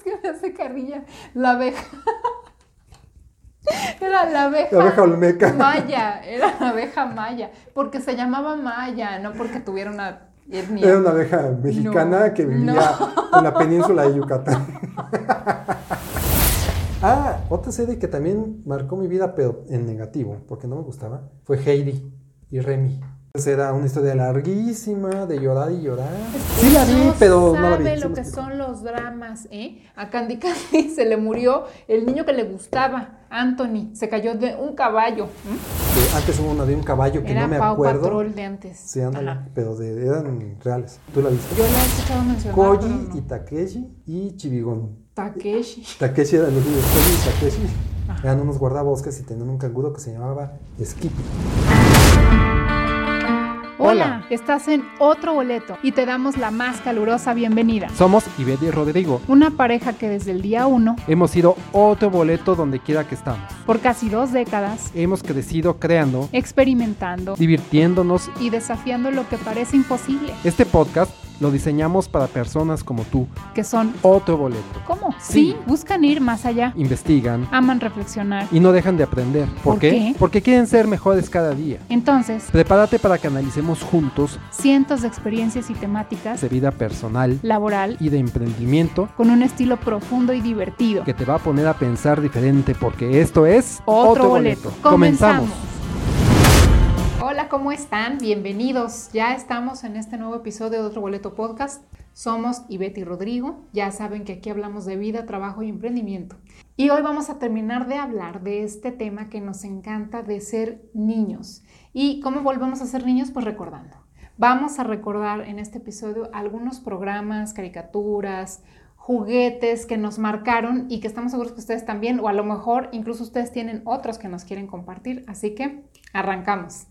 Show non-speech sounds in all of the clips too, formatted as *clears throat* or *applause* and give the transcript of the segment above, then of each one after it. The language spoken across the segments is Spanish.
es que me hace carrilla. La abeja. *laughs* Era la abeja. La abeja olmeca. *laughs* Maya, era la abeja maya. Porque se llamaba Maya, no porque tuviera una etnia. Era una abeja mexicana No, que vivía no. *laughs* en la península de Yucatán. ah, otra serie que también marcó mi vida, pero en negativo, porque no me gustaba, fue Heidi y Remy. Entonces era una historia larguísima de llorar y llorar. Sí la vi, No pero no la vi. lo que son los dramas, ¿eh? A Candy Candy *laughs* se le murió el niño que le gustaba, Anthony. Se cayó de un caballo. Que antes hubo una de un caballo que Era no me Pau acuerdo. Patrol de antes. Sí, ándale, pero de- eran reales. ¿Tú la viste? Yo la he escuchado mencionar. Koji no. y Takeshi y Chibigón. Takeshi. *laughs* Takeshi eran los niños, Koji y Takeshi Ajá. eran unos guardabosques y tenían un canguro que se llamaba Skippy. Hola, estás en otro boleto y te damos la más calurosa bienvenida. Somos Ivette y Rodrigo. Una pareja que desde el día uno, Hemos sido otro boleto donde quiera que estamos. por casi dos décadas, Hemos crecido creando, experimentando divirtiéndonos. y desafiando lo que parece imposible, Este podcast lo diseñamos para personas como tú. que son Otro boleto. ¿Cómo? Sí. Sí, buscan ir más allá, Investigan aman reflexionar. y no dejan de aprender. ¿Por, ¿Por qué? qué? Porque quieren ser mejores cada día. Entonces, Prepárate para que analicemos juntos cientos de experiencias y temáticas, de vida personal laboral, y de emprendimiento con un estilo profundo y divertido. que te va a poner a pensar diferente porque esto es Otro, boleto. Comenzamos. Hola, ¿cómo están? Bienvenidos. Ya estamos en este nuevo episodio de Otro Boleto Podcast. Somos Ivette y Rodrigo. Ya saben que aquí hablamos de vida, trabajo y emprendimiento. Y hoy vamos a terminar de hablar de este tema que nos encanta de ser niños. ¿Y cómo volvemos a ser niños? Pues recordando. Vamos a recordar en este episodio algunos programas, caricaturas, juguetes que nos marcaron y que estamos seguros que ustedes también, o a lo mejor incluso ustedes tienen otros que nos quieren compartir. Así que arrancamos.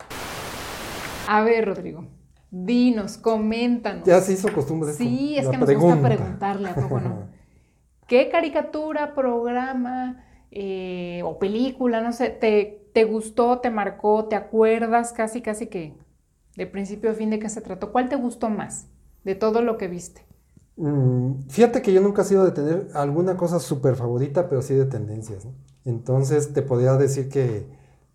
A ver, Rodrigo, dinos, coméntanos. Ya se hizo costumbre Sí, es que nos gusta preguntarle, ¿a poco no? *laughs* ¿Qué caricatura, programa eh, o película, no sé, te, te gustó, te marcó, te acuerdas casi, casi que de principio a fin de qué se trató? ¿Cuál te gustó más de todo lo que viste? Mm, fíjate que yo nunca he sido de tener alguna cosa súper favorita, pero sí de tendencias. ¿no? Entonces te podría decir que,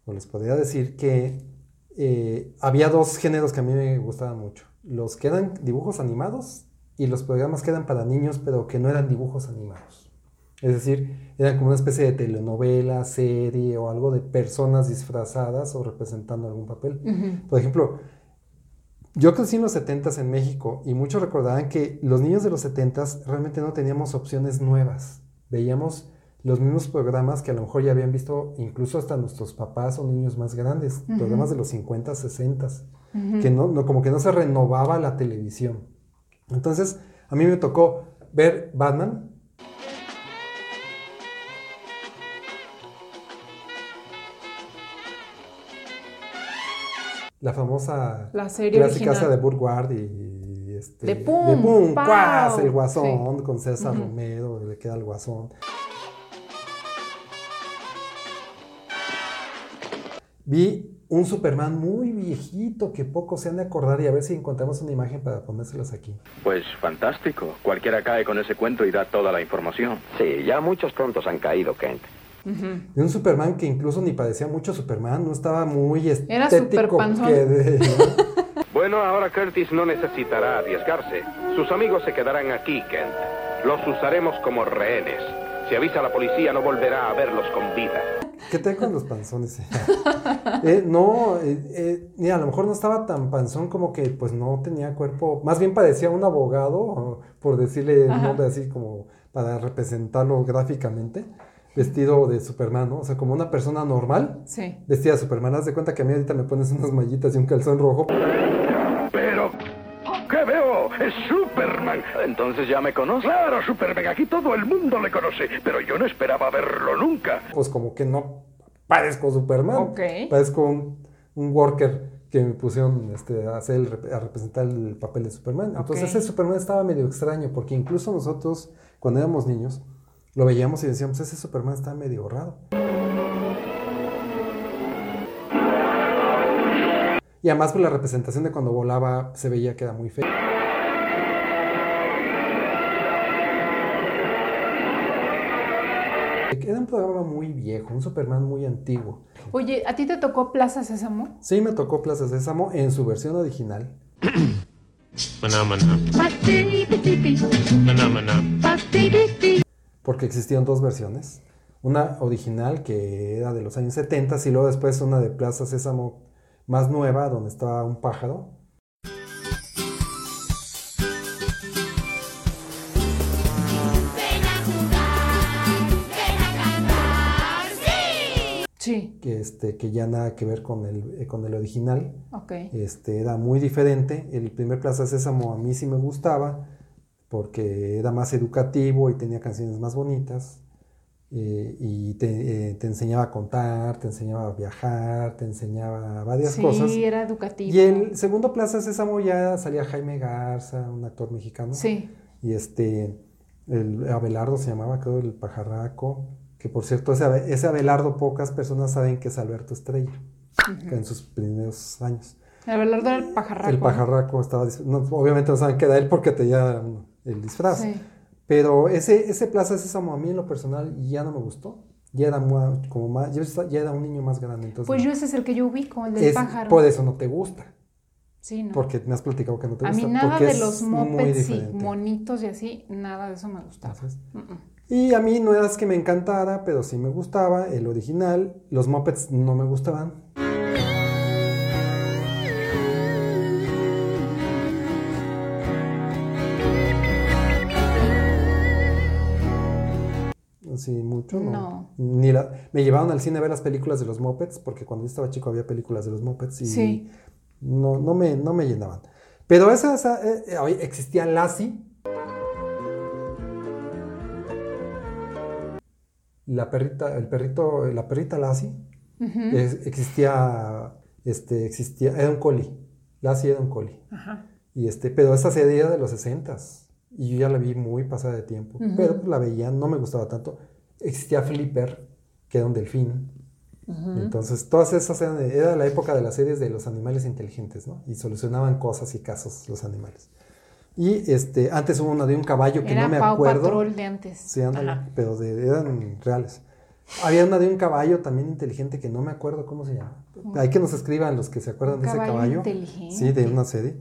o les podría decir que eh, había dos géneros que a mí me gustaban mucho. Los que eran dibujos animados y los programas que eran para niños, pero que no eran dibujos animados. Es decir, eran como una especie de telenovela, serie o algo de personas disfrazadas o representando algún papel. Por ejemplo, yo crecí en los 70s en México y muchos recordarán que los niños de los 70s realmente no teníamos opciones nuevas. Veíamos los mismos programas que a lo mejor ya habían visto incluso hasta nuestros papás o niños más grandes, programas de los 50s, 60s, Ujú. que no, no- como que no se renovaba la televisión. Entonces, a mí me tocó ver Batman, la famosa La serie clásica original. de Burgward y este, De Pum, Pau. cuas, el guasón Sí. con César Ujú. Romero, le queda el guasón. Vi un Superman muy viejito que pocos se han de acordar y a ver si encontramos una imagen para ponérselos aquí. Pues fantástico. Cualquiera cae con ese cuento y da toda la información. Sí, ya muchos tontos han caído, Kent. De un Superman que incluso ni parecía mucho Superman, no estaba muy Era estético. superpanzón. que de- *laughs* Bueno, ahora Curtis no necesitará arriesgarse. Sus amigos se quedarán aquí, Kent. Los usaremos como rehenes. Si avisa a la policía, no volverá a verlos con vida. ¿Qué te con los panzones? *laughs* Eh, no, eh, eh, mira, a lo mejor no estaba tan panzón como que pues no tenía cuerpo, más bien parecía un abogado, por decirle Ajá. un nombre así como para representarlo gráficamente, vestido de Superman, ¿no? O sea, como una persona normal, Sí. vestida de Superman. Haz de cuenta que a mí ahorita me pones unas mallitas y un calzón rojo. Pero... ¿Qué veo? Es Superman. Entonces ya me conoce. Claro, Superman. Aquí todo el mundo le conoce. Pero yo no esperaba verlo nunca. Pues como que no parezco Superman. Ok. Parezco un, un worker que me pusieron este, a, hacer el a representar el papel de Superman. Entonces ese Superman estaba medio extraño, porque incluso nosotros, cuando éramos niños, lo veíamos y decíamos, ese Superman está medio raro. Y además pues, la representación de cuando volaba se veía que era muy fea. era un programa muy viejo, un Superman muy antiguo. Oye, ¿a ti te tocó Plaza Sésamo? Sí, me tocó Plaza Sésamo en su versión original. *clears throat* Maná, maná. Maná, maná. porque existían dos versiones. Una original que era de los años 70 y luego después una de Plaza Sésamo más nueva donde estaba un pájaro. Sí. Que, este, que ya nada que ver con el, eh, con el original. Ok. Este, era muy diferente. El primer Plaza Sésamo a mí sí me gustaba porque era más educativo y tenía canciones más bonitas. Eh, y te, eh, te enseñaba a contar, te enseñaba a viajar, te enseñaba varias sí, cosas. era educativo. Y el segundo Plaza Sésamo ya salía Jaime Garza, un actor mexicano. Sí. Y este, el Abelardo se llamaba, creo, el pajarraco. Que por cierto, ese, Abe- ese Abelardo pocas personas saben que es Alberto Estrella, que en sus primeros años. El Abelardo era el pajarraco. El pajarraco estaba, no, obviamente no saben que era él porque tenía el disfraz. Sí. Pero ese, ese Plaza Sésamo a mí en lo personal ya no me gustó. Ya era como más, ya era un niño más grande. Entonces, Pues yo ese es el que yo ubico, el del es- pájaro. por eso no te gusta. Sí, no. Porque me has platicado que no te a gusta. mí nada de los mopeds y monitos y así, nada de eso me gustaba. Y a mí no era que me encantara, pero sí me gustaba el original. Los Muppets no me gustaban. Sí, mucho, ¿no? No. Ni la- me llevaron al cine a ver las películas de los Muppets, porque cuando yo estaba chico había películas de los Muppets y Sí. no, no, me, no me llenaban. Pero esa, esa, eh, eh, existía Lassie. La perrita, el perrito, la perrita Lassie. Es- existía, este, existía, era un collie. Lassie era un. Ajá. Y este, pero esa serie era de los 60 y yo ya la vi muy pasada de tiempo. Pero la veía, no me gustaba tanto. Existía Flipper, que era un delfín. Entonces, todas esas eran, era la época de las series de los animales inteligentes, ¿no? Y solucionaban cosas y casos los animales. Y este, antes hubo una de un caballo que Era no me Pau acuerdo. Patrol de antes. Sí, ándale, Ajá. pero de- eran reales. Había una de un caballo también inteligente que no me acuerdo cómo se llama. Hay que nos escriban los que se acuerdan de ese caballo caballo. inteligente. Sí, de una serie.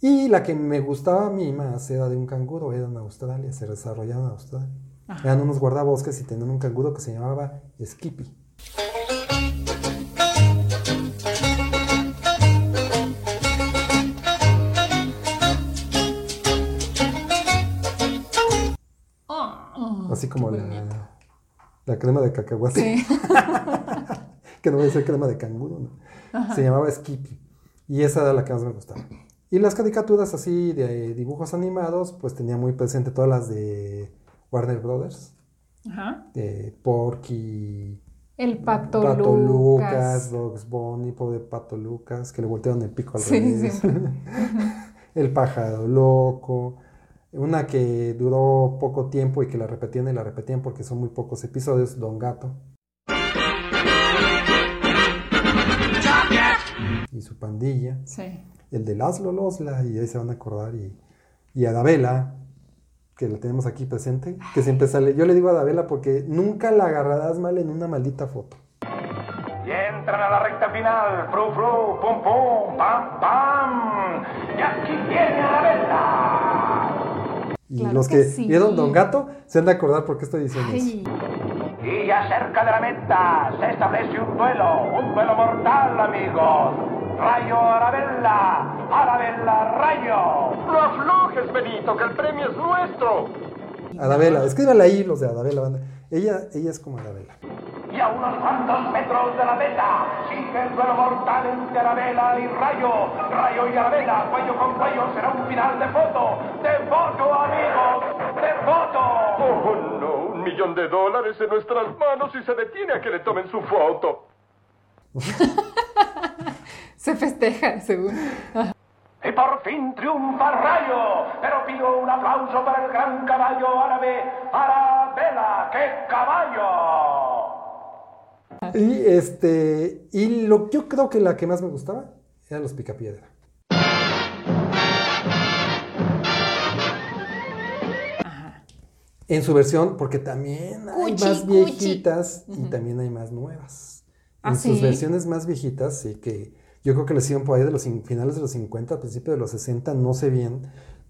Y la que me gustaba a mí más era de un canguro, era en Australia, se desarrollaba en Australia. Ajá. Eran unos guardabosques y tenían un canguro que se llamaba Skippy. Oh, Así como la, crema de cacahuate. Sí. *laughs* que no voy a ser crema de canguro, ¿no? Se llamaba Skippy. Y esa era la que más me gustaba. Y las caricaturas así de dibujos animados, pues tenía muy presente todas las de Warner Brothers. Ajá. Porky, El pato, Pato Lucas. Bugs Bunny, pobre Pato Lucas, que le voltearon el pico al Sí, revés. *laughs* el pájaro loco. Una que duró poco tiempo y que la repetían y la repetían porque son muy pocos episodios, Don Gato. Y su pandilla. Sí. El de Laszlo Losla, y ahí se van a acordar. Y, y Adabela, que la tenemos aquí presente, que siempre sale. Yo le digo a Adabela porque nunca la agarrarás mal en una maldita foto. Y entran a la recta final. Fru, fru, pum, pum, pam, pam. Y aquí viene la venta. Y Claro los que que, sí. vieron Don Gato se han de acordar por qué estoy diciendo eso. Y ya cerca de la meta se establece un duelo. Un duelo mortal, amigos. Rayo Arabella. Arabella Rayo. No aflojes, Benito, que el premio es nuestro. Adabela, escríbanle ahí los de Adabela. banda. Ella, ella es como Adabela. Y a unos cuantos metros de la meta sigue el duelo mortal entre Arabella y Rayo. Rayo y Arabella, cuello con cuello, será un final de foto. De foto, amigos, de foto. Oh, no, un millón de dólares en nuestras manos y se detiene a que le tomen su foto. *laughs* se festeja, según. Y por fin triunfa Rayo. Pero pido un aplauso para el gran caballo árabe, Arabella. ¡Qué caballo! Y este, y lo, yo creo que la que más me gustaba eran los Picapiedra. En su versión, porque también hay Cuchi, más cuchi. viejitas y también hay más nuevas. ¿Ah, en sus sí? versiones más viejitas, sí, que yo creo que le hicieron por ahí de los finales de los 50, principios de los 60, no sé bien,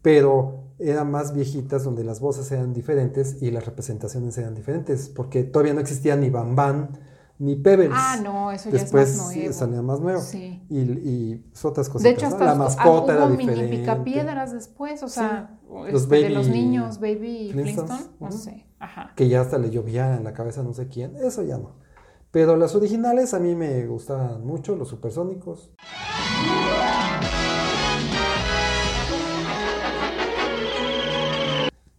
pero eran más viejitas donde las voces eran diferentes y las representaciones eran diferentes, porque todavía no existía ni Bam ni Pebbles. Ah, no, eso ya Después es más nuevo. salía más nuevo. Sí. Y, y otras cositas. De hecho, ¿no? hasta la ah, mascota era hubo mini diferente. picapiedras después, o sea, Los este, de baby los niños, Baby Flintstones, Flintstone, no ujú. sé, ajá. que ya hasta le llovía en la cabeza no sé quién, eso ya no. Pero las originales a mí me gustaban mucho, los supersónicos.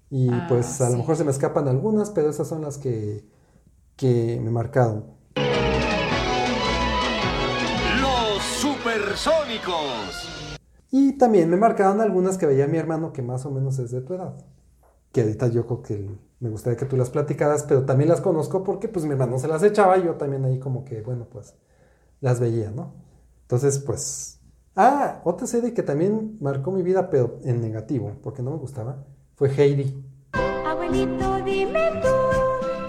Y Ah, pues a sí. lo mejor se me escapan algunas, pero esas son las que, que me marcaron. Los supersónicos. Y también me marcaron algunas que veía mi hermano que más o menos es de tu edad. Que ahorita yo creo que me gustaría que tú las platicaras, pero también las conozco porque pues mi hermano se las echaba y yo también ahí como que, bueno, pues las veía, ¿no? Entonces, pues... Ah, otra serie que también marcó mi vida, pero en negativo, porque no me gustaba, fue Heidi. Abuelito, dime tú,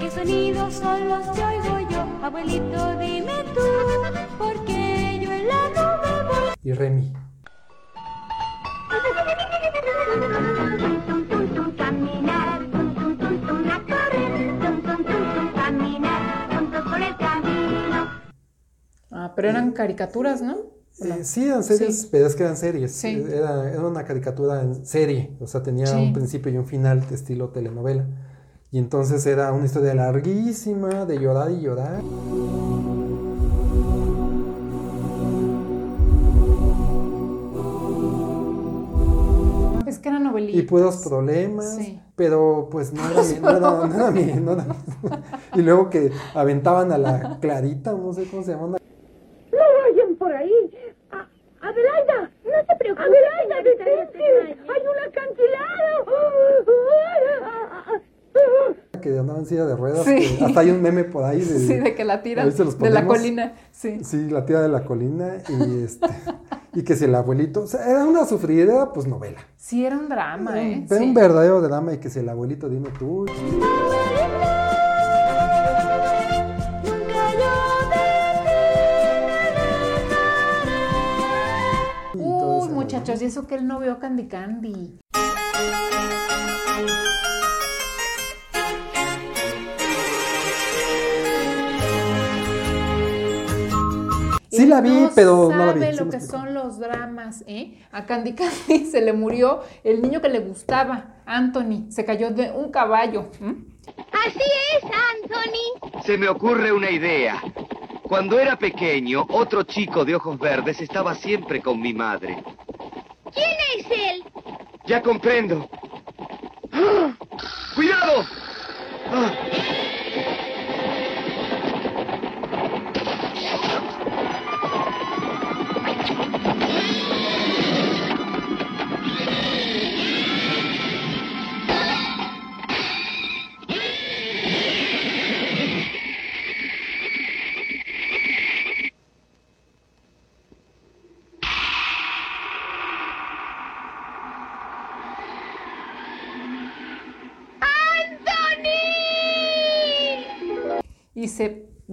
qué sonidos son los que oigo yo. Abuelito, dime tú, porque yo en la nube voy. Y Remy. Ah, pero eran caricaturas, ¿no? Eh, sí, eran series, Sí. pero es que eran series. Sí. Era, era una caricatura en serie, o sea, tenía Sí. un principio y un final de estilo telenovela. Y entonces era una historia larguísima de llorar y llorar. Es que eran novelitas. Y puros problemas, Sí. pero pues no era, mi, no era, no era mi- no era- Y luego que aventaban a la Clarita, no sé cómo se llama. una- No vayan por ahí. A- Adelaida, no se preocupe. Adelaida, detente. Hay un acantilado. que andaba en silla de ruedas, Sí. que hasta hay un meme por ahí de, Sí, de que la los de la colina. Sí. Sí, la tía de la colina y este y que si el abuelito, o sea, era una sufridera, pues novela. Sí, era un drama, ¿eh? Era Sí. un verdadero drama y que si el abuelito, dime tú. Eso que él no vio Candy Candy. Sí la vi, pero no la vi, lo que son los dramas, ¿eh? A Candy Candy *laughs* se le murió el niño que le gustaba, Anthony. Se cayó de un caballo. Así es, Anthony. Se me ocurre una idea. Cuando era pequeño, otro chico de ojos verdes estaba siempre con mi madre. ¿Quién es él? Ya comprendo. ¡Ah! ¡Cuidado! ¡Ah!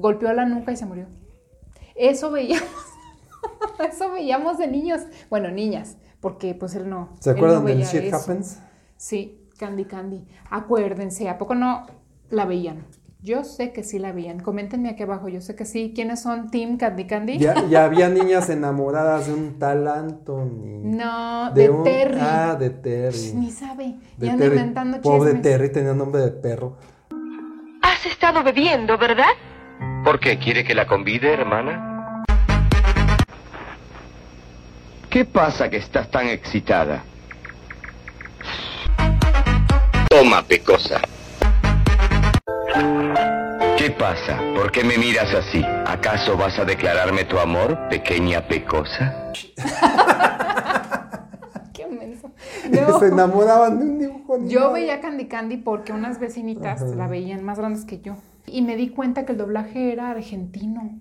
Golpeó la nuca y se murió. Eso veíamos. *laughs* Eso veíamos de niños. Bueno, niñas, porque pues él no. ¿Se acuerdan no del Shit eso. Happens? Sí, Candy Candy. Acuérdense, ¿a poco no la veían? Yo sé que sí la veían. Coméntenme aquí abajo, yo sé que sí. ¿Quiénes son Team Candy Candy? Ya, ya *laughs* había niñas enamoradas de un tal Anthony. No, de, un- Terry. Ah, de Terry. Ni sabe. De y anda Terry. inventando Pobre chismes. Terry tenía nombre de perro. Has estado bebiendo, ¿verdad? ¿Por qué? ¿Quiere que la convide, hermana? ¿Qué pasa que estás tan excitada? Toma, pecosa. ¿Qué pasa? ¿Por qué me miras así? ¿Acaso vas a declararme tu amor, pequeña pecosa? *laughs* Qué menso. Se No. enamoraban de un dibujo Yo veía Candy Candy porque unas vecinitas Ajá. la veían más grandes que yo. Y me di cuenta que el doblaje era argentino.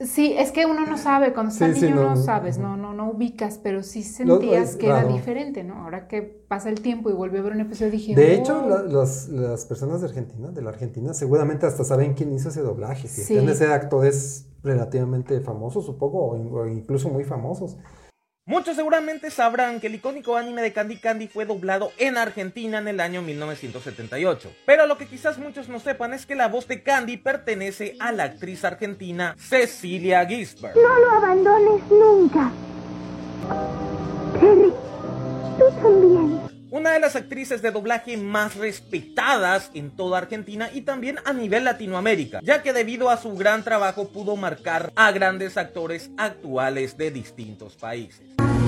Sí, es que uno no sabe, cuando estás Sí, niño no, no, no, sabes, no, no, no ubicas, pero sí sentías que era diferente, ¿no? Ahora que pasa el tiempo y volví a ver un episodio dije, De hecho, "Oh". la- las, las personas de Argentina, de la Argentina, seguramente hasta saben quién hizo ese doblaje. Que Sí. ser actores relativamente famosos, supongo, o, o incluso muy famosos. Muchos seguramente sabrán que el icónico anime de Candy Candy fue doblado en Argentina en el año 1978. Pero lo que quizás muchos no sepan es que la voz de Candy pertenece a la actriz argentina Cecilia Gisbert. No lo abandones nunca. Terry, tú también. Una de las actrices de doblaje más respetadas en toda Argentina y también a nivel Latinoamérica, ya que debido a su gran trabajo pudo marcar a grandes actores actuales de distintos países.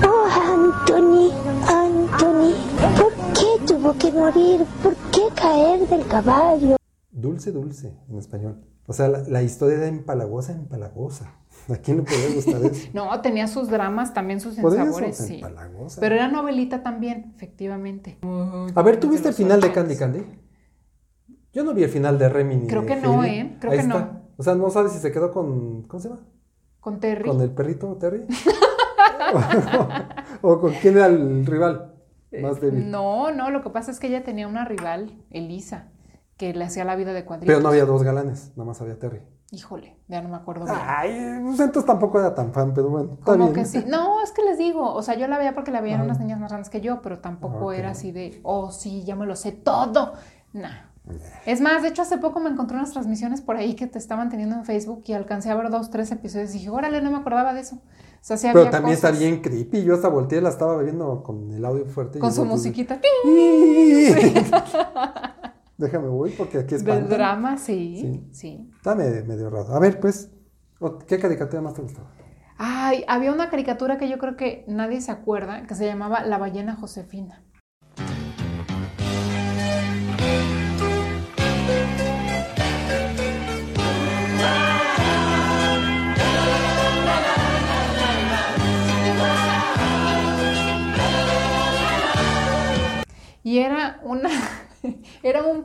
Oh, Anthony, Anthony, ¿por qué tuvo que morir? ¿Por qué caer del caballo? Dulce, dulce, en español. O sea, la, la historia era empalagosa, empalagosa. *laughs* ¿A quién le podría gustar eso? *laughs* No, tenía sus dramas, también sus Por eso, sabores, sí. empalagosa. Pero era novelita también, efectivamente. A ver, ¿tú viste el final de. Candy Candy? Yo no vi el final de Remy ni Creo de que no, Heidi. ¿eh? Creo Ahí que está. no. O sea, no sabes si se quedó con. ¿Cómo se llama? Con Terry. ¿Con el perrito Terry? *laughs* o, o con quién era el rival más débil? No, no, lo que pasa es que ella tenía una rival, Elisa, que le hacía la vida de cuadritos. Pero no había dos galanes, nada más había Terry. Híjole, ya no me acuerdo bien. Ay, pues entonces tampoco era tan fan, pero bueno, Como que sí. No, es que les digo, o sea, yo la veía porque la veían unas niñas más grandes que yo, pero tampoco era así de, oh, sí, ya me lo sé todo. Nah. Es más, de hecho, hace poco me encontré unas transmisiones por ahí que te estaban teniendo en Facebook y alcancé a ver dos, tres episodios y dije, órale, no me acordaba de eso. O sea, sí Pero había también cosas está bien creepy. Yo hasta volteé, la estaba viendo con el audio fuerte. y Con su volteé, musiquita. *laughs* *laughs* Déjame voy porque aquí es Del drama, sí, sí. Está medio, medio raro. A ver, pues, ¿o- ¿qué caricatura más te gustaba? Ay, había una caricatura que yo creo que nadie se acuerda, que se llamaba La ballena Josefina.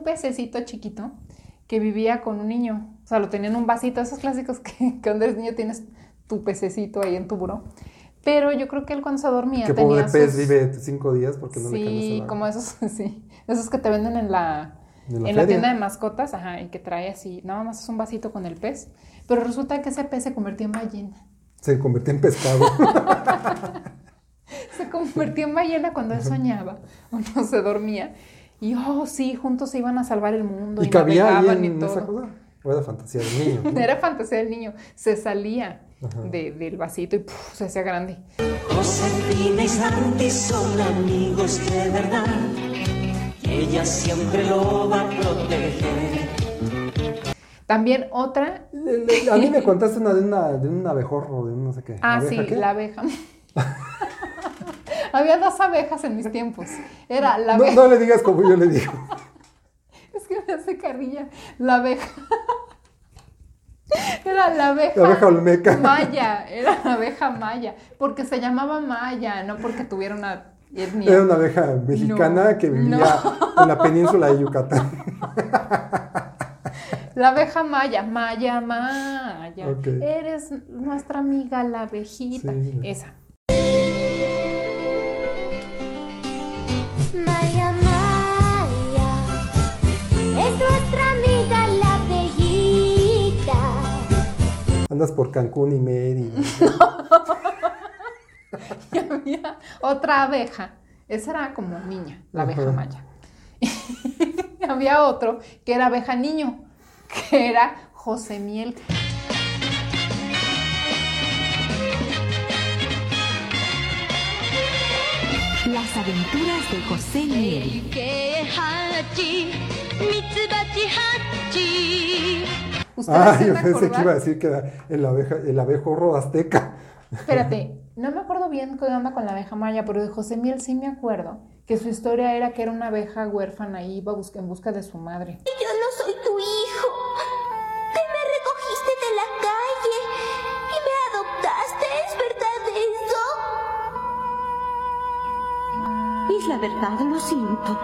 Un pececito chiquito que vivía con un niño. O sea, lo tenía en un vasito, esos clásicos que, que cuando eres niño tienes tu pececito ahí en tu buró. Pero yo creo que él cuando se dormía tenía pobre pez sus- vive cinco días porque no le Sí, cambias el como esos, *laughs* sí, esos que te venden en la, En la en la tienda de mascotas, ajá, y que trae así, nada más es un vasito con el pez. Pero resulta que ese pez se convirtió en ballena. Se convirtió en pescado. *laughs* Se convirtió en ballena cuando él soñaba *laughs* o no se dormía. Y oh, sí, juntos se iban a salvar el mundo. ¿Y Y, cabía ahí en y esa todo. cosa? ¿O era fantasía del niño? *laughs* no? Era fantasía del niño. Se salía de- del vasito y ¡puf! se hacía grande. Josefina y Santi son amigos de verdad. Ella siempre lo va a proteger. También otra. A mí me contaste una de, una, de un abejorro, de un no sé qué. Ah, ¿Abeja sí, qué? la abeja. *laughs* *laughs* Había dos abejas en mis tiempos. Era la abeja. no le digas como yo le digo. *laughs* Es que me hace carrilla. La abeja. *laughs* Era la abeja. La abeja olmeca. Maya. Era la abeja maya. Porque se llamaba Maya, no porque tuviera una etnia. Era una abeja mexicana No, que vivía no. en la península de Yucatán. La abeja maya. Maya, maya. Ok. Eres nuestra amiga la abejita. Sí. Esa. Maya, Maya, es nuestra amiga la abejita. Andas por Cancún y Mérida. *laughs* *laughs* Y había otra abeja. Esa era como niña, la abeja Ajá. maya. *laughs* Y había otro que era abeja niño, que era José Miel. Las aventuras de José Miel. ¿Ustedes Ah, yo pensé que acordaron? iba a decir que era el, abeja, el abejorro azteca. Espérate, *laughs* no me acuerdo bien qué onda con la abeja maya, pero de José Miel sí me acuerdo que su historia era que era una abeja huérfana y iba en busca de su madre. Yo Lo siento.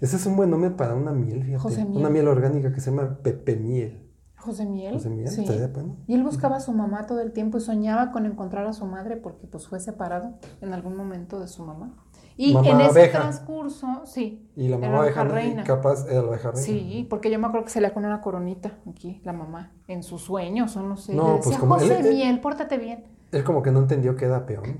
Ese es un buen nombre para una miel, fíjate. José Miel. Una miel orgánica que se llama Pepe Miel. José Miel. José Miel, sí. bueno. Y él buscaba a su mamá todo el tiempo y soñaba con encontrar a su madre porque pues fue separado en algún momento de su mamá. Y Mamá en ese abeja. transcurso, sí. Y la mamá abeja reina. capaz era la abeja reina. Sí, porque yo me acuerdo que se le pone una coronita aquí, la mamá, en sus sueños o no sé. No, Le pues decía, como él- José él- Miel, pórtate bien. Él como que no entendió que era peón.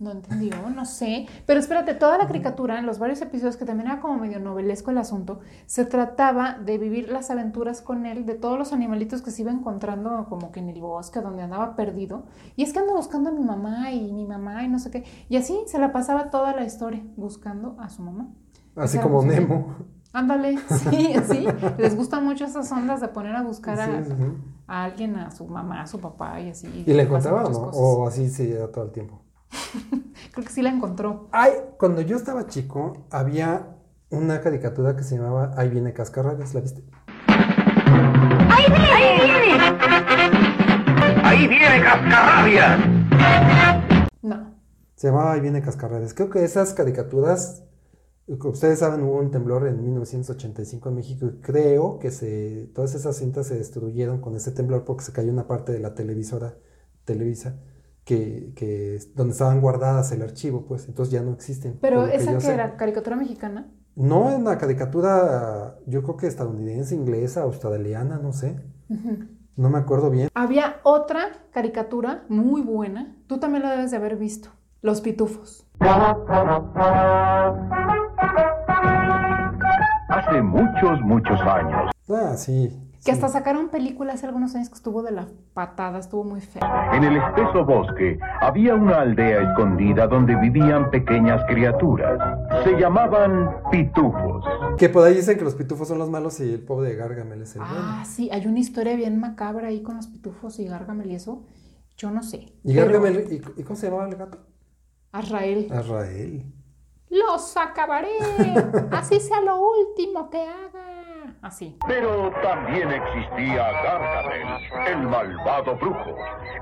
No entendió, no sé. Pero espérate, toda la caricatura, en los varios episodios, que también era como medio novelesco el asunto, se trataba de vivir las aventuras con él, de todos los animalitos que se iba encontrando como que en el bosque, donde andaba perdido. Y es que ando buscando a mi mamá y mi mamá y no sé qué. Y así se la pasaba toda la historia, buscando a su mamá. Así como. Nemo. Ándale, *laughs* sí, sí. Les gustan mucho esas ondas de poner a buscar a, Sí, sí, sí. a alguien, a su mamá, a su papá y así. ¿Y le encontraba o no? cosas. O así sí era todo el tiempo. *laughs* Creo que sí la encontró. Ay, cuando yo estaba chico, había una caricatura que se llamaba Ahí viene Cascarrabias, ¿la viste? ¡Ahí viene! ¡Ahí viene! ¡Ahí viene Cascarrabias! No. Se llamaba Ahí viene Cascarrabias. Creo que esas caricaturas, como ustedes saben, hubo un temblor en 1985 en México y creo que se, todas esas cintas se destruyeron con ese temblor porque se cayó una parte de la televisora, Televisa, que, que es donde estaban guardadas el archivo, pues entonces ya no existen. Pero que esa que era caricatura mexicana. No, en la caricatura, yo creo que estadounidense, inglesa, australiana, no sé. No me acuerdo bien. Había otra caricatura muy buena. Tú también la debes de haber visto. Los pitufos. Hace muchos, muchos años. Ah, sí. Que hasta sacaron películas hace algunos años que estuvo de la patada, estuvo muy fea. En el espeso bosque había una aldea escondida donde vivían pequeñas criaturas. Se llamaban pitufos. Que por ahí dicen que los pitufos son los malos y el pobre de Gargamel es el bueno. Ah, sí, hay una historia bien macabra ahí con los pitufos y Gargamel y eso. Yo no sé. ¿Y Pero- Gargamel, ¿y, y cómo se llamaba el gato? Azrael. Azrael. Los acabaré. *laughs* Así sea lo último que haga. Así. Pero también existía Gargamel, el malvado brujo.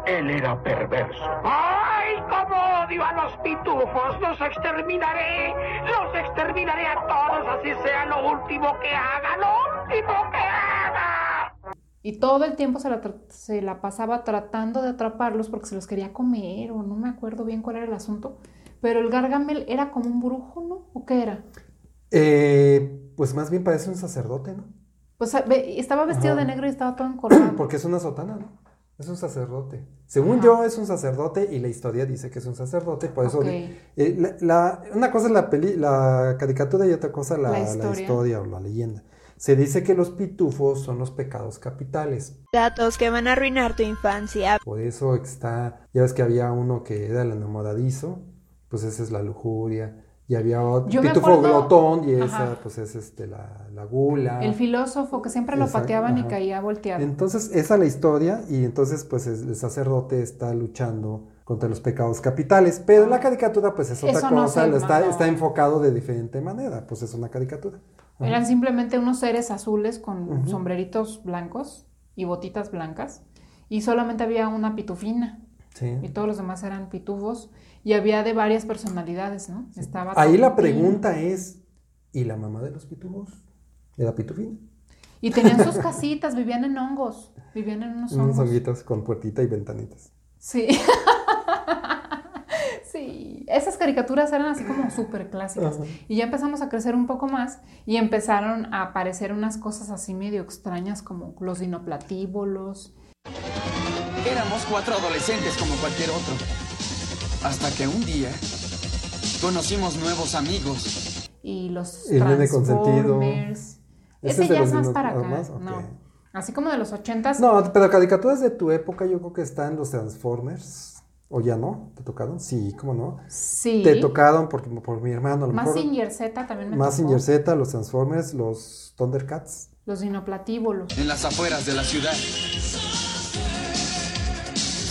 Él era perverso. ¡Ay, cómo odio a los pitufos! ¡Los exterminaré! ¡Los exterminaré a todos! Así sea lo último que haga, lo último que haga. Y todo el tiempo se la, tra- se la pasaba tratando de atraparlos porque se los quería comer o no me acuerdo bien cuál era el asunto. Pero el Gargamel era como un brujo, ¿no? ¿O qué era? Eh, pues más bien parece un sacerdote, ¿no? Pues a- ve- estaba vestido Ajá. de negro y estaba todo encorvado. *clears throat* Porque es una sotana, ¿no? Es un sacerdote. Según yo, es un sacerdote y la historia dice que es un sacerdote. Por eso, eh, la, la- una cosa es la, peli, la caricatura y otra cosa la, La la historia. historia o la leyenda. Se dice que los pitufos son los pecados capitales. Datos que van a arruinar tu infancia. Por eso está, ya ves que había uno que era el enamoradizo, pues esa es la lujuria. Y había otro pitufo glotón y esa Ajá. pues es este, la, la gula. El filósofo que siempre lo pateaban y caía volteado. Entonces, esa es la historia y entonces pues es- el sacerdote está luchando contra los pecados capitales, pero la caricatura pues es otra Eso cosa, está, no. está enfocado de diferente manera, pues es una caricatura. Ajá. Eran simplemente unos seres azules con sombreritos blancos y botitas blancas. Y solamente había una pitufina. Sí. Y todos los demás eran pitufos. Y había de varias personalidades, ¿no? Estaba Ahí la pregunta es, ¿y la mamá de los pitufos? ¿Era pitufina? Y tenían sus casitas, vivían en hongos. Vivían en unos Unos hongos. honguitos con puertita y ventanitas. Sí. *laughs* sí. Esas caricaturas eran así como súper clásicas. Ajá. Y ya empezamos a crecer un poco más y empezaron a aparecer unas cosas así medio extrañas como los dinoplatíbolos. Éramos cuatro adolescentes como cualquier otro. Hasta que un día conocimos nuevos amigos. y los El nene consentido. Transformers. ¿Ese Ese es de ya es más para acá. más? No. Así como de los ochentas. No, pero caricaturas de tu época yo creo que están los Transformers. ¿O ya no? ¿Te tocaron? Sí, ¿cómo no? Sí. Te tocaron porque, por mi hermano. A lo mejor, Mazinger Z también me Mazinger tocó. Z, los Transformers, los Thundercats. Los dinoplatíbolos. En las afueras de la ciudad.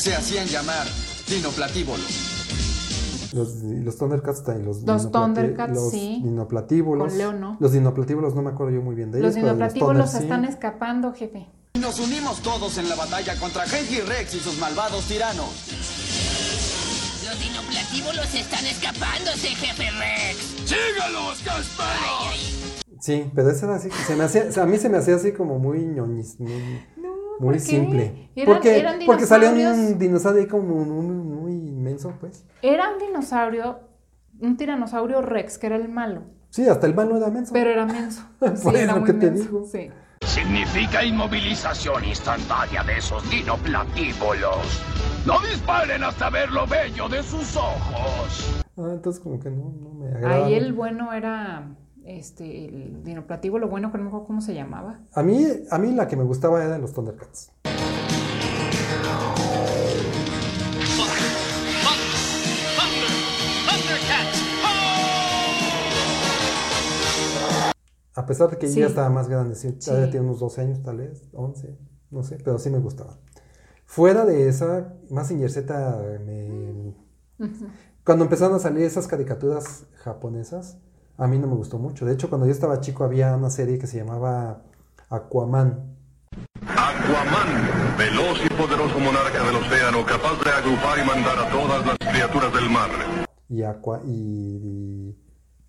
Se hacían llamar dinoplatíbolos. Los, y los Thundercats también. Los, Los Thundercats, los sí. dinoplatíbulos. Con Leo no. Los dinoplatíbulos no me acuerdo yo muy bien de ellos. Los dinoplatíbolos sí. están escapando, jefe. Nos unimos todos en la batalla contra Genji Rex y sus malvados tiranos. Los dinoplatíbulos están escapándose, jefe Rex. ¡Sígalos, Casparo! Sí, pero ese era así. Se me hacía, o sea, a mí se me hacía así como muy ñoñis. muy- Muy ¿por simple. Eran- porque eran porque salía un dinosaurio ahí como muy, muy inmenso, pues. Era un dinosaurio, un tiranosaurio Rex, que era el malo, Sí, hasta el malo era menso. pero era *laughs* menso. Pues, Sí, era lo muy que te menso, digo. Sí. Significa inmovilización instantánea de esos dinoplatíbulos. No disparen hasta ver lo bello de sus ojos. Ah, entonces como que no, no me agrada. Ahí el bueno era este el dinoplativo, lo bueno que no me acuerdo cómo se llamaba. A mí, a mí la que me gustaba era de los Thundercats. A pesar de que Sí. ya estaba más grande, sí, Sí. todavía tiene unos 12 años, tal vez, 11, no sé, pero sí me gustaba. Fuera de esa, Mazinger Z me... Cuando empezaron a salir esas caricaturas japonesas, a mí no me gustó mucho. De hecho, cuando yo estaba chico había una serie que se llamaba Aquaman. Aquaman, veloz y poderoso monarca del océano, capaz de agrupar y mandar a todas las criaturas del mar. y Aqua y, y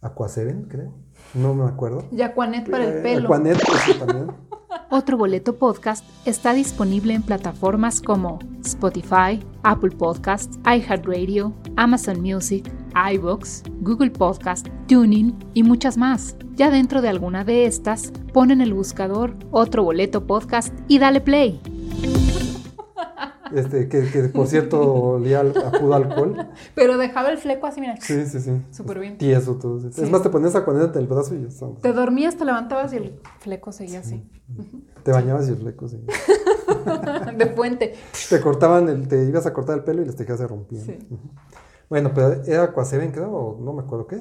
Aqua Seven, creo. No me acuerdo. Y Aquanet para el Eh, pelo. Aquanet, pues, sí, también. *laughs* Otro Boleto Podcast está disponible en plataformas como Spotify, Apple Podcasts, iHeartRadio, Amazon Music, iVoox, Google Podcast, Tuning y muchas más. Ya dentro de alguna de estas, pon en el buscador Otro Boleto Podcast y dale play. Este, que, que por cierto olía al- a puro alcohol. Pero dejaba el fleco así, mira. Sí, sí, sí. Súper bien. Tieso todo. Sí. Es más, te ponías Aquanet en el brazo y ya. Te dormías, te levantabas y el fleco seguía así. Te bañabas y el fleco, sí. *laughs* De puente. Te cortaban, el, te ibas a cortar el pelo y las tejas se rompían. Sí. Bueno, pero era Aquaseven, creo, o no me acuerdo qué.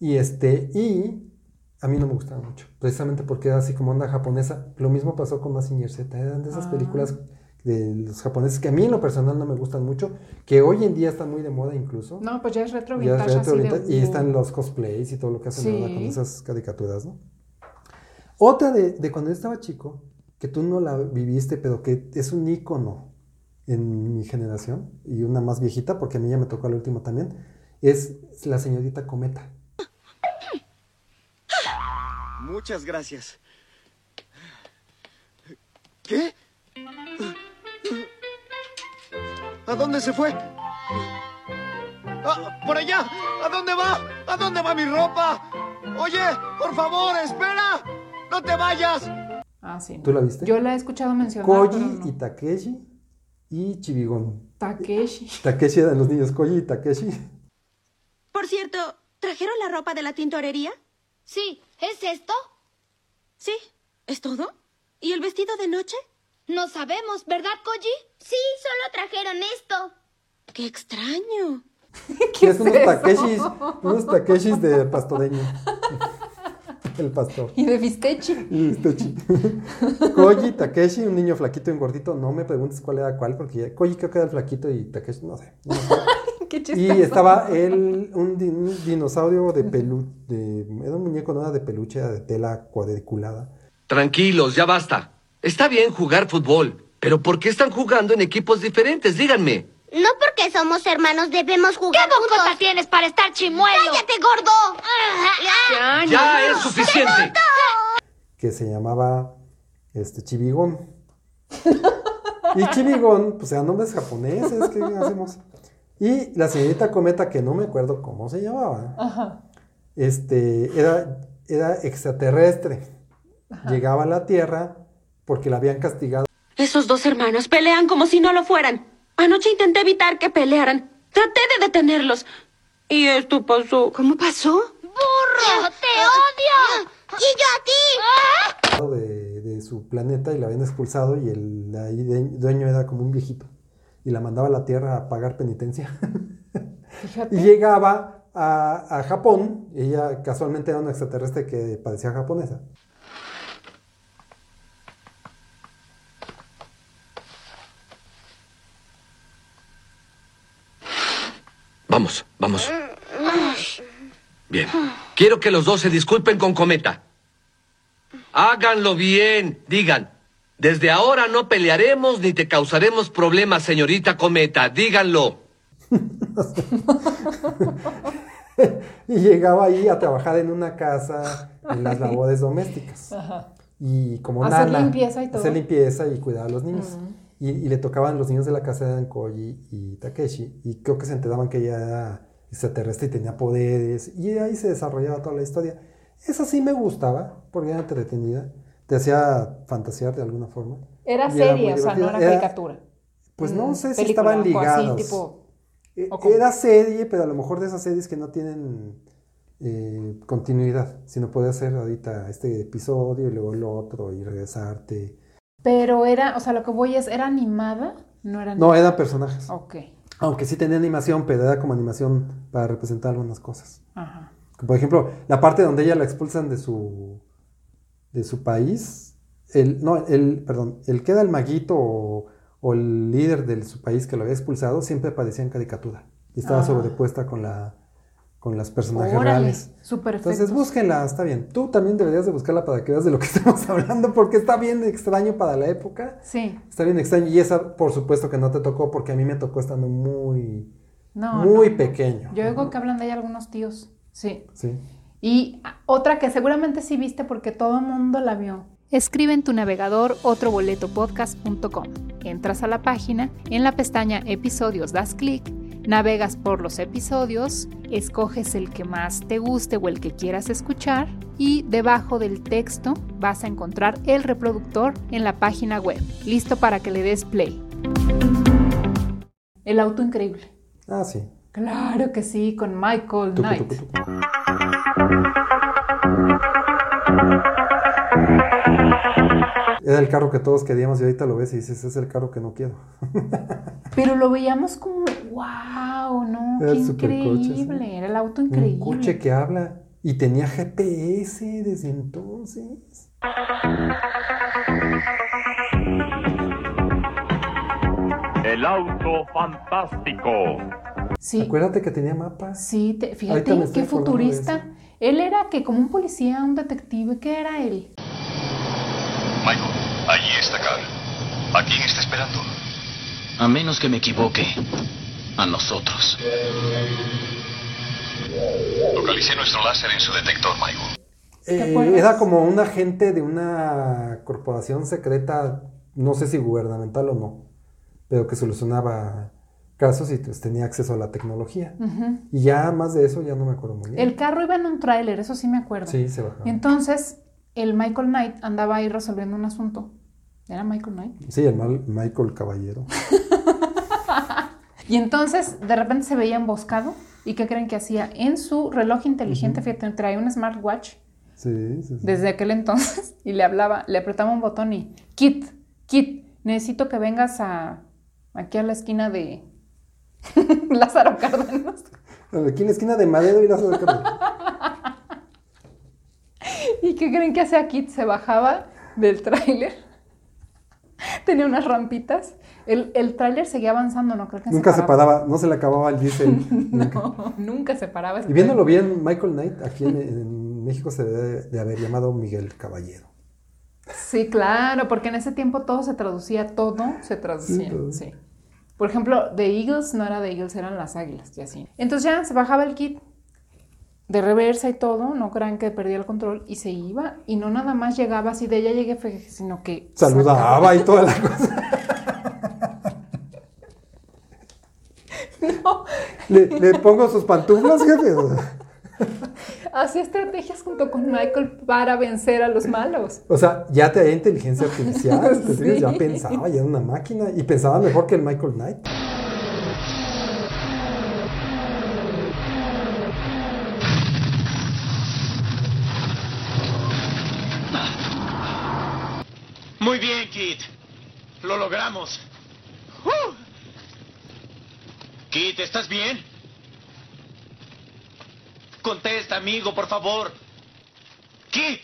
Y este, y a mí no me gustaba mucho, precisamente porque era así como onda japonesa. Lo mismo pasó con Mazinger Z, eran de esas Ah. películas de los japoneses que a mí en lo personal no me gustan mucho, que hoy en día están muy de moda incluso. No, pues ya es retro Ya es vintage retro así de- vintage, y están los cosplays y todo lo que hacen Sí. ahora con esas caricaturas, ¿no? Otra de, de cuando yo estaba chico, que tú no la viviste, pero que es un ícono en mi generación, y una más viejita, porque a mí ya me tocó la última también, es la señorita Cometa. Muchas gracias. ¿Qué? ¿A dónde se fue? ¡Ah, ¡Por allá! ¿A dónde va? ¿A dónde va mi ropa? Oye, por favor, espera. No te vayas. Ah, sí. ¿Tú la viste? Yo la he escuchado mencionar. Koji pero no. y Takeshi y Chibigón. Takeshi. *laughs* Takeshi eran los niños, Koji y Takeshi. Por cierto, ¿trajeron la ropa de la tintorería? Sí, ¿es esto? Sí, ¿es todo? ¿Y el vestido de noche? No sabemos, ¿verdad, Koji? Sí, solo trajeron esto. ¡Qué extraño! *laughs* Sí, es unos Takeshis, unos Takeshis de pastoreño. *laughs* El pastor. Y de Fistechi. Y Fistechi. *laughs* Koji, Takeshi, un niño flaquito y un gordito. No me preguntes cuál era cuál, porque ya- Koji creo que era el flaquito y Takeshi, no sé. no. Qué y chistoso. estaba él, un, di- un dinosaurio de peluche. Era un muñeco, no era de peluche, era de tela cuadriculada. Tranquilos, ya basta. Está bien jugar fútbol, pero ¿por qué están jugando en equipos diferentes? Díganme. No porque somos hermanos debemos jugar ¿Qué bocota tienes para estar chimuelo? ¡Cállate, gordo! Ya, ya es suficiente. que se llamaba este Chibigón. Y Chibigón, pues eran nombres japoneses, ¿qué hacemos? Y la señorita Cometa, que no me acuerdo cómo se llamaba, Ajá. este, era, era extraterrestre. Llegaba a la Tierra porque la habían castigado. Esos dos hermanos pelean como si no lo fueran. Anoche intenté evitar que pelearan. Traté de detenerlos. Y esto pasó. ¿Cómo pasó? ¡Burro! ¡Te odio! ¡Y yo a ti! de, de su planeta y la habían expulsado y el ahí de- dueño era como un viejito y la mandaba a la Tierra a pagar penitencia. *laughs* Fíjate. y llegaba a, a Japón, ella casualmente era una extraterrestre que parecía japonesa. Vamos, vamos. Bien. Quiero que los dos se disculpen con Cometa. Háganlo bien. Digan, Desde ahora no pelearemos ni te causaremos problemas, señorita Cometa. Díganlo. *laughs* y llegaba ahí a trabajar en una casa en las labores domésticas. Ajá. Y como Hacer nana, limpieza y todo. hacer limpieza y cuidar a los niños. Y, y le tocaban los niños de la casa de Koji y Takeshi. Y creo que se enteraban que ella era extraterrestre y tenía poderes. Y ahí se desarrollaba toda la historia. Esa sí me gustaba, porque era entretenida. Te hacía fantasear de alguna forma. Era serie, o sea, no era caricatura. Pues no Mm, sé si película, estaban o así, ligados. tipo- Eh, ¿o cómo? Era serie, pero a lo mejor de esas series que no tienen eh, continuidad, sino puede hacer ahorita este episodio y luego el otro y regresarte. Pero era, o sea, lo que voy es, ¿era animada? No era No, animada. eran personajes. Ok. Aunque sí tenía animación, pero era como animación para representar algunas cosas. Ajá. Por ejemplo, la parte donde ella la expulsan de su de su país, el, no, el, perdón, el que era el maguito o, o el líder de su país que lo había expulsado, siempre parecía en caricatura. Y estaba Ah. sobrepuesta con la con las personajes Órale, reales. súper Entonces búsquenla, está bien. Tú también deberías de buscarla para que veas de lo que *laughs* estamos hablando, porque está bien extraño para la época. Sí. Está bien extraño. Y esa, por supuesto, que no te tocó, porque a mí me tocó estando muy, No, muy no, pequeño. Yo digo que hablan de ella algunos tíos. Sí. Sí. Y otra que seguramente sí viste porque todo el mundo la vio. Escribe en tu navegador otroboletopodcast.com. Entras a la página, en la pestaña Episodios das clic, navegas por los episodios, escoges el que más te guste o el que quieras escuchar y debajo del texto vas a encontrar el reproductor en la página web, listo para que le des play. El auto increíble. Ah, sí. Claro que sí, con Michael Tucu, Knight. tucu, tucu. Era el carro que todos queríamos y ahorita lo ves y dices, es el carro que no quiero. *laughs* Pero lo veíamos como, wow, no, Era qué supercoche, increíble. sí. Era el auto Un increíble. coche que habla y tenía GPS desde entonces. El auto fantástico. Sí. Acuérdate que tenía mapas. Sí, te- fíjate, qué futurista. Él era que como un policía, un detective, ¿qué era él? Michael, allí está Carl. ¿A quién está esperando? A menos que me equivoque. A nosotros. Localicé nuestro láser en su detector, Michael. Eh, era como un agente de una corporación secreta, no sé si gubernamental o no, pero que solucionaba casos y pues, tenía acceso a la tecnología. Y ya más de eso ya no me acuerdo muy bien. El carro iba en un tráiler, eso sí me acuerdo. Sí, se bajaba. Entonces, el Michael Knight andaba ahí resolviendo un asunto. ¿Era Michael Knight? Sí, el mal Michael Caballero. *laughs* Y entonces, de repente se veía emboscado. ¿Y qué creen que hacía? En su reloj inteligente, fíjate, traía un smartwatch Sí, sí, sí. desde aquel entonces *laughs* y le hablaba, le apretaba un botón y, Kit, Kit, necesito que vengas a aquí a la esquina de *laughs* Lázaro Cárdenas. Aquí en la esquina de Madero y de Caballero. *laughs* ¿Y qué creen que hacía Kit? Se bajaba del tráiler. *laughs* Tenía unas rampitas. El, el tráiler seguía avanzando, no creo que Nunca se paraba, no se le acababa el diésel. *laughs* nunca. No, nunca se paraba. Y viéndolo bien, Michael Knight aquí en, en México se debe de haber llamado Miguel Caballero. Sí, claro, porque en ese tiempo todo se traducía, todo se traducía, Sí, todo. sí. Por ejemplo, de Eagles no era de Eagles, eran las águilas y así. Entonces ya se bajaba el kit de reversa y todo, no crean que perdía el control y se iba y no nada más llegaba así de ya llegué, sino que Saludaba y toda la cosa. *laughs* No, Le, le pongo sus pantuflas, jefe. Hacía estrategias junto con Michael para vencer a los malos. O sea, ya tenía inteligencia artificial, *laughs* ¿te ya pensaba, ya era una máquina y pensaba mejor que el Michael Knight. Muy bien, Kit. Lo logramos. ¡Uh! Kit, ¿estás bien? Contesta, amigo, por favor. Kit.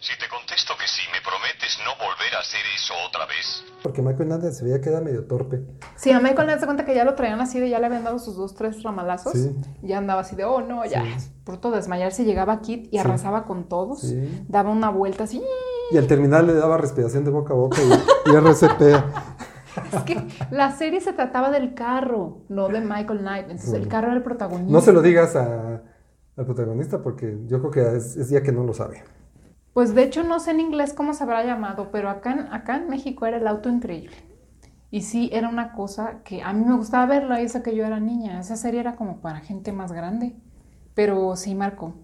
Si te contesto que sí, ¿me prometes no volver a hacer eso otra vez? Porque Michael Knight se veía que era medio torpe. Sí, a Michael le das cuenta que ya lo traían así de ya le habían dado sus dos, tres ramalazos. Sí. Y ya andaba así de, oh no, ya. Sí. Pronto desmayarse llegaba Kit y Sí. arrasaba con todos. Sí. Daba una vuelta así y al terminar le daba respiración de boca a boca y, y RCP. *laughs* Es que la serie se trataba del carro, no de Michael Knight. Entonces el carro era el protagonista. No se lo digas a- al protagonista porque yo creo que es, es ya que no lo sabe. Pues de hecho no sé en inglés cómo se habrá llamado, pero acá en, acá en México era el auto increíble. Y sí, era una cosa que a mí me gustaba verla, y eso que yo era niña. Esa serie era como para gente más grande, pero sí marcó.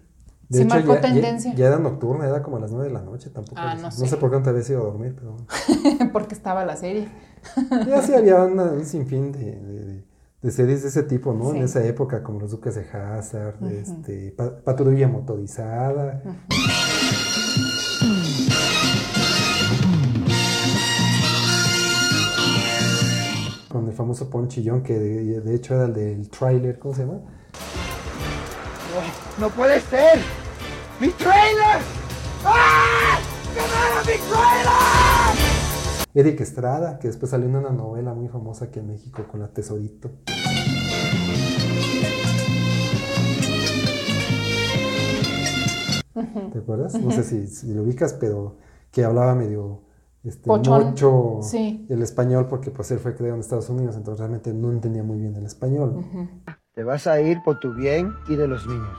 De sí hecho, marcó ya, tendencia. ya era nocturna, era como a las 9 de la noche tampoco. Ah, no, no sé. sé. por qué no te habías ido a dormir, pero. *laughs* porque estaba la serie. *laughs* Ya sí había una- un sinfín de, de- de series de ese tipo, ¿no? Sí. En esa época, como Los Duques de Hazard, Ujú. este, Pa- Patrulla Motorizada. Famoso Ponchillón, que de, de hecho era el del tráiler, ¿cómo se llama? ¡No puede ser! ¡Mi trailer! ¡Ah! ¡Quemaron mi trailer! Eric Estrada, que después salió en una novela muy famosa aquí en México con la Tesorito. ¿Te acuerdas? No sé si, si lo ubicas, pero que hablaba medio este, Pochón. mucho Sí. el español porque pues él fue creado en Estados Unidos, entonces realmente no entendía muy bien el español. Te vas a ir por tu bien y de los niños.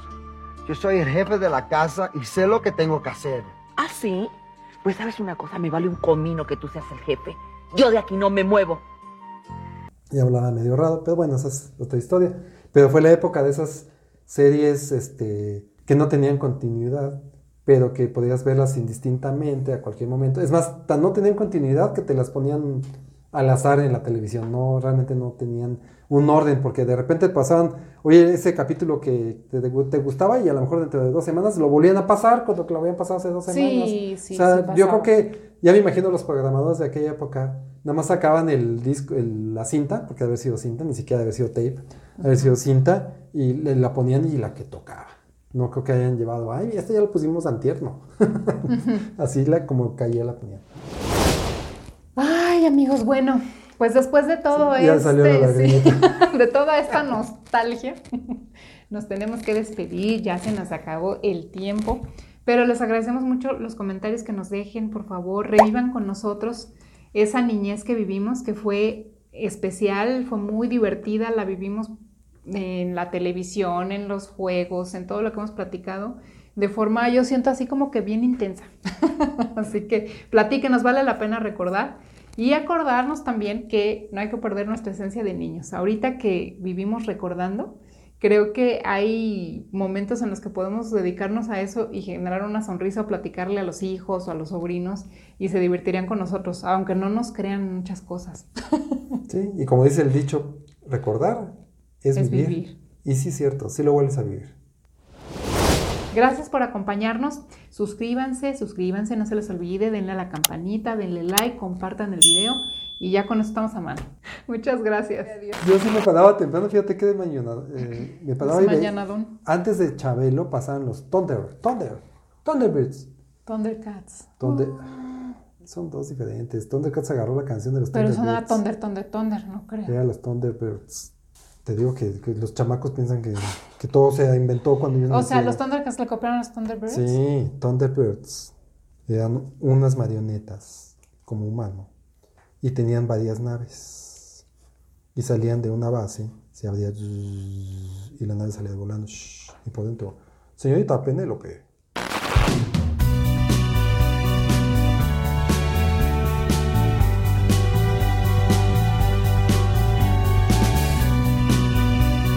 Yo soy el jefe de la casa y sé lo que tengo que hacer. ¿Ah, sí? Pues sabes una cosa, me vale un comino que tú seas el jefe. Yo de aquí no me muevo. Y hablaba medio raro, pero bueno, esa es otra historia. Pero fue la época de esas series este, que no tenían continuidad, pero que podías verlas indistintamente a cualquier momento. Es más, tan no tenían continuidad que te las ponían al azar en la televisión, no, realmente no tenían un orden, porque de repente pasaban, oye, ese capítulo que te, te gustaba y a lo mejor dentro de dos semanas lo volvían a pasar con lo habían pasado hace dos Sí, semanas. sí, o sea, sí yo creo que ya me imagino los programadores de aquella época, nada más sacaban el disco, el- la cinta, porque debe haber sido cinta, ni siquiera debe haber sido tape, debe haber sido cinta, y le- la ponían y la que tocaba. No creo que hayan llevado, ay, este ya lo pusimos antierno. *laughs* Así la como caía la ponían. Ay, amigos, bueno, pues después de todo Sí, este, sí, *laughs* de toda esta nostalgia, *laughs* nos tenemos que despedir, ya se nos acabó el tiempo, pero les agradecemos mucho los comentarios que nos dejen, por favor, revivan con nosotros esa niñez que vivimos, que fue especial, fue muy divertida, la vivimos en la televisión, en los juegos, en todo lo que hemos platicado, de forma, yo siento así como que bien intensa. *laughs* así que platíquenos, vale la pena recordar. Y acordarnos también que no hay que perder nuestra esencia de niños. Ahorita que vivimos recordando, creo que hay momentos en los que podemos dedicarnos a eso y generar una sonrisa o platicarle a los hijos o a los sobrinos y se divertirían con nosotros, aunque no nos crean muchas cosas. *laughs* Sí, y como dice el dicho, recordar es, Es vivir. vivir. Y sí, cierto, sí lo vuelves a vivir. Gracias por acompañarnos. Suscríbanse, suscríbanse, no se les olvide, denle a la campanita, denle like, compartan el video y ya con eso estamos a mano. *laughs* Muchas gracias. Yo sí me paraba temprano, fíjate que de mañana. eh, me paraba y ve- Mañanadón. Antes de Chabelo pasaban los Thunder, Thunder, Thunderbirds. Thundercats. Thunder, Son dos diferentes. Thundercats agarró la canción de los Pero Thunderbirds. sonaba Thunder, Thunder, Thunder, no creo. Era los Thunderbirds. Te digo que, que los chamacos piensan que, que todo se inventó cuando ellos O sea, los Thundercats le copiaron a los Thunderbirds. Sí, Thunderbirds. Eran unas marionetas como humano. Y tenían varias naves. Y salían de una base, se abría y la nave salía volando. Y por dentro, señorita Penélope.